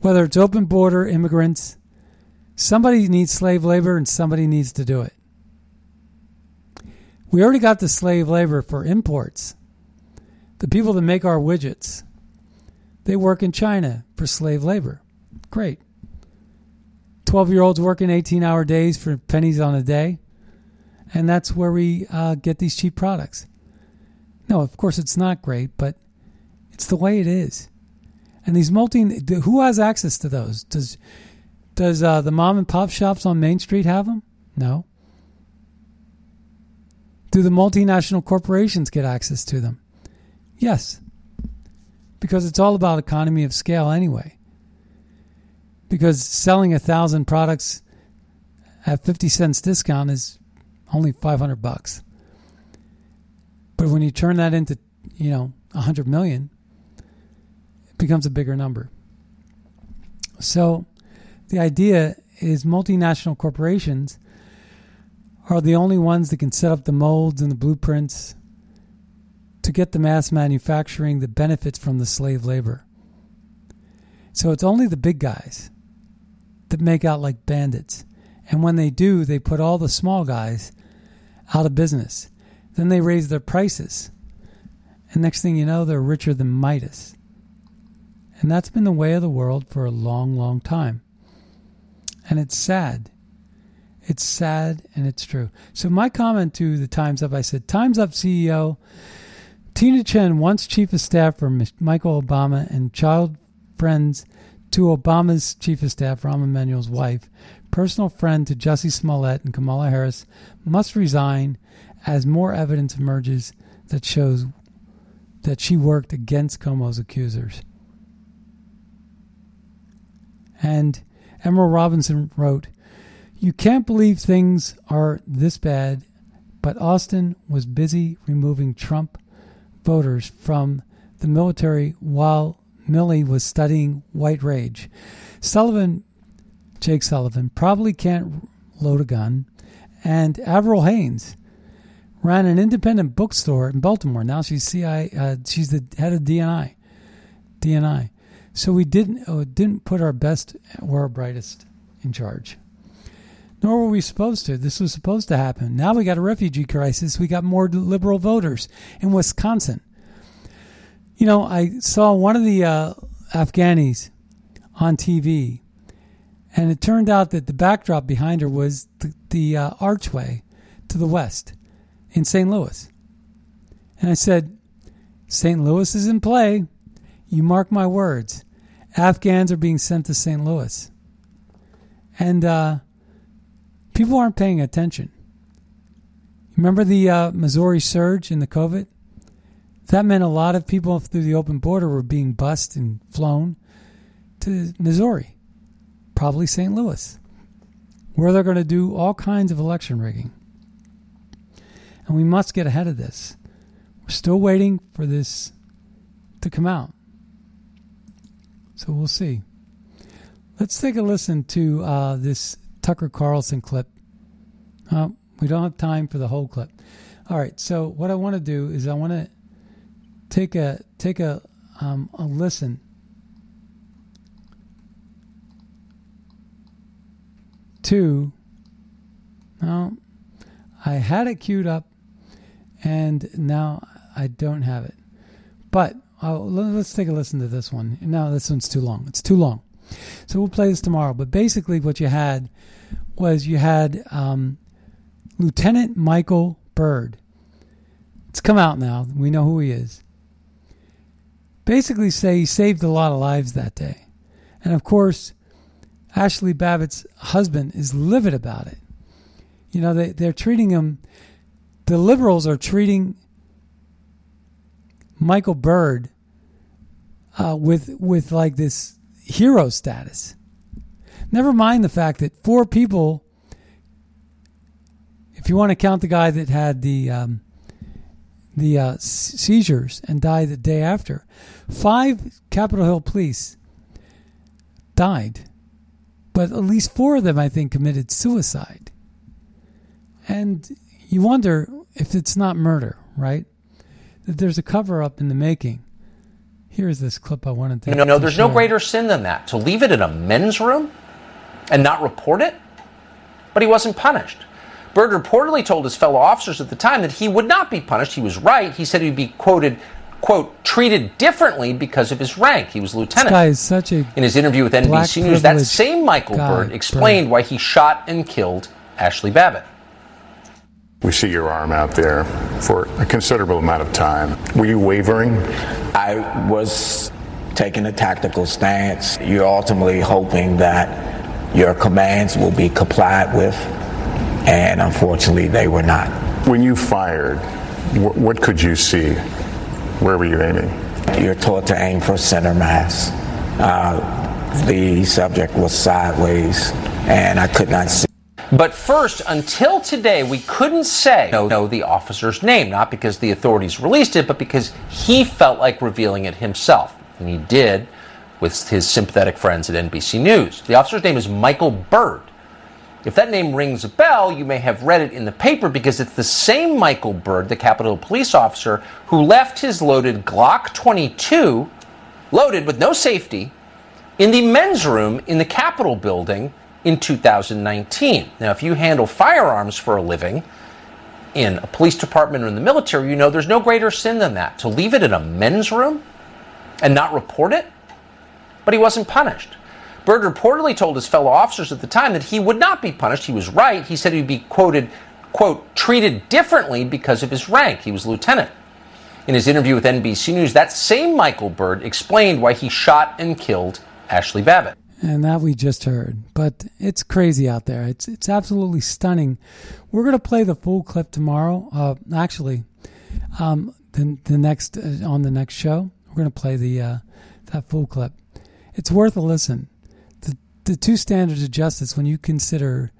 [SPEAKER 1] whether it's open border immigrants. Somebody needs slave labor and somebody needs to do it. We already got the slave labor for imports. The people that make our widgets, they work in China for slave labor. Great. 12 year olds working 18 hour days for pennies on a day. And that's where we uh, get these cheap products. No, of course it's not great, but it's the way it is. And these multi, who has access to those? Does does uh, the mom and pop shops on Main Street have them? No. Do the multinational corporations get access to them? Yes. Because it's all about economy of scale anyway. Because selling a thousand products at 50 cents discount is only 500 bucks. But when you turn that into, you know, 100 million, it becomes a bigger number. So the idea is multinational corporations are the only ones that can set up the molds and the blueprints to get the mass manufacturing that benefits from the slave labor. So it's only the big guys that make out like bandits. And when they do, they put all the small guys out of business. Then they raise their prices. And next thing you know, they're richer than Midas. And that's been the way of the world for a long, long time. And it's sad. It's sad and it's true. So, my comment to the Times Up I said, Times Up CEO Tina Tchen, once chief of staff for Michael Obama and child friends to Obama's chief of staff, Rahm Emanuel's wife, personal friend to Jussie Smollett and Kamala Harris, must resign as more evidence emerges that shows that she worked against Cuomo's accusers. And Emerald Robinson wrote, You can't believe things are this bad, but Austin was busy removing Trump voters from the military while Milley was studying white rage. Sullivan, Jake Sullivan, probably can't load a gun, and Avril Haines ran an independent bookstore in Baltimore. Now she's CI, uh, she's the head of DNI. DNI. So we didn't uh, didn't put our best or our brightest in charge. Nor were we supposed to. This was supposed to happen. Now we got a refugee crisis. We got more liberal voters in Wisconsin. You know, I saw one of the uh, Afghanis on TV, and it turned out that the backdrop behind her was the, the uh, archway to the west in St. Louis. And I said, St. Louis is in play. You mark my words. Afghans are being sent to St. Louis. And uh, people aren't paying attention. Remember the uh, Missouri surge in the COVID? That meant a lot of people through the open border were being bussed and flown to Missouri, probably St. Louis, where they're going to do all kinds of election rigging. And we must get ahead of this. We're still waiting for this to come out. So we'll see. Let's take a listen to uh, this Tucker Carlson clip. We don't have time for the whole clip. All right. So what I want to do is I want to take a take a um, a listen to. Now, I had it queued up, and now I don't have it. But uh, let's take a listen to this one. No, this one's too long. It's too long. So we'll play this tomorrow. But basically, what you had was you had um, Lieutenant Michael Byrd. It's come out now. We know who he is. Basically, say he saved a lot of lives that day. And of course, Ashley Babbitt's husband is livid about it. You know, they, they're treating him, the liberals are treating Michael Byrd uh, with with like this hero status. Never mind the fact that four people, if you want to count the guy that had the um, the uh, seizures and died the day after, five Capitol Hill police died, but at least four of them, I think, committed suicide. And you wonder if it's not murder, right? That there's a cover up in the making. Here's this clip I wanted to.
[SPEAKER 3] No, no,
[SPEAKER 1] to
[SPEAKER 3] there's
[SPEAKER 1] share.
[SPEAKER 3] no greater sin than that. To leave it in a men's room and not report it? But he wasn't punished. Byrd reportedly told his fellow officers at the time that he would not be punished. He was right. He said he'd be quoted, quote, treated differently because of his rank. He was lieutenant.
[SPEAKER 1] This guy is such a
[SPEAKER 3] In his interview with NBC News, that same Michael
[SPEAKER 1] guy,
[SPEAKER 3] Byrd explained
[SPEAKER 1] Byrd.
[SPEAKER 3] why he shot and killed Ashley Babbitt.
[SPEAKER 7] We see your arm out there for a considerable amount of time. Were you wavering?
[SPEAKER 8] I was taking a tactical stance. You're ultimately hoping that your commands will be complied with, and unfortunately, they were not.
[SPEAKER 7] When you fired, wh- what could you see? Where were you aiming?
[SPEAKER 8] You're taught to aim for center mass. Uh, the subject was sideways, and I could not see.
[SPEAKER 3] But first, until today, we couldn't say no, know the officer's name, not because the authorities released it, but because he felt like revealing it himself. And he did with his sympathetic friends at NBC News. The officer's name is Michael Byrd. If that name rings a bell, you may have read it in the paper because it's the same Michael Byrd, the Capitol Police officer, who left his loaded Glock 22, loaded with no safety, in the men's room in the Capitol building in 2019. Now, if you handle firearms for a living in a police department or in the military, you know there's no greater sin than that. To leave it in a men's room and not report it? But he wasn't punished. Byrd reportedly told his fellow officers at the time that he would not be punished. He was right. He said he'd be quoted, quote, treated differently because of his rank. He was lieutenant. In his interview with NBC News, that same Michael Byrd explained why he shot and killed Ashley Babbitt.
[SPEAKER 1] and that we just heard. But it's crazy out there. It's it's absolutely stunning. We're gonna play the full clip tomorrow. Uh, actually, um, the the next uh, on the next show, we're gonna play the uh, that full clip. It's worth a listen. The the two standards of justice when you consider,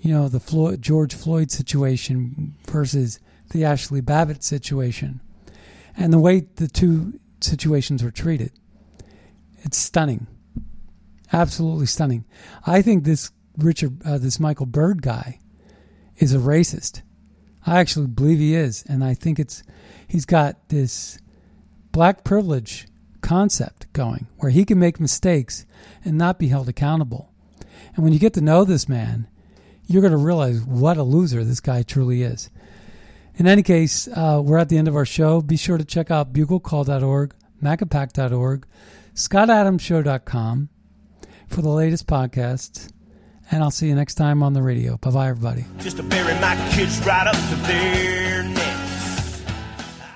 [SPEAKER 1] you know, the Floyd, George Floyd situation versus the Ashley Babbitt situation, and the way the two situations were treated. It's stunning absolutely stunning. I think this Richard, uh, this Michael Byrd guy, is a racist. I actually believe he is, and I think it's he's got this black privilege concept going where he can make mistakes and not be held accountable. And when you get to know this man, you're going to realize what a loser this guy truly is. In any case, uh, we're at the end of our show. Be sure to check out buglecall.org, macapack.org, scottadamshow.com for the latest podcasts. And I'll see you next time on the radio. Bye bye, everybody.
[SPEAKER 9] Just to bury my kids right up to there.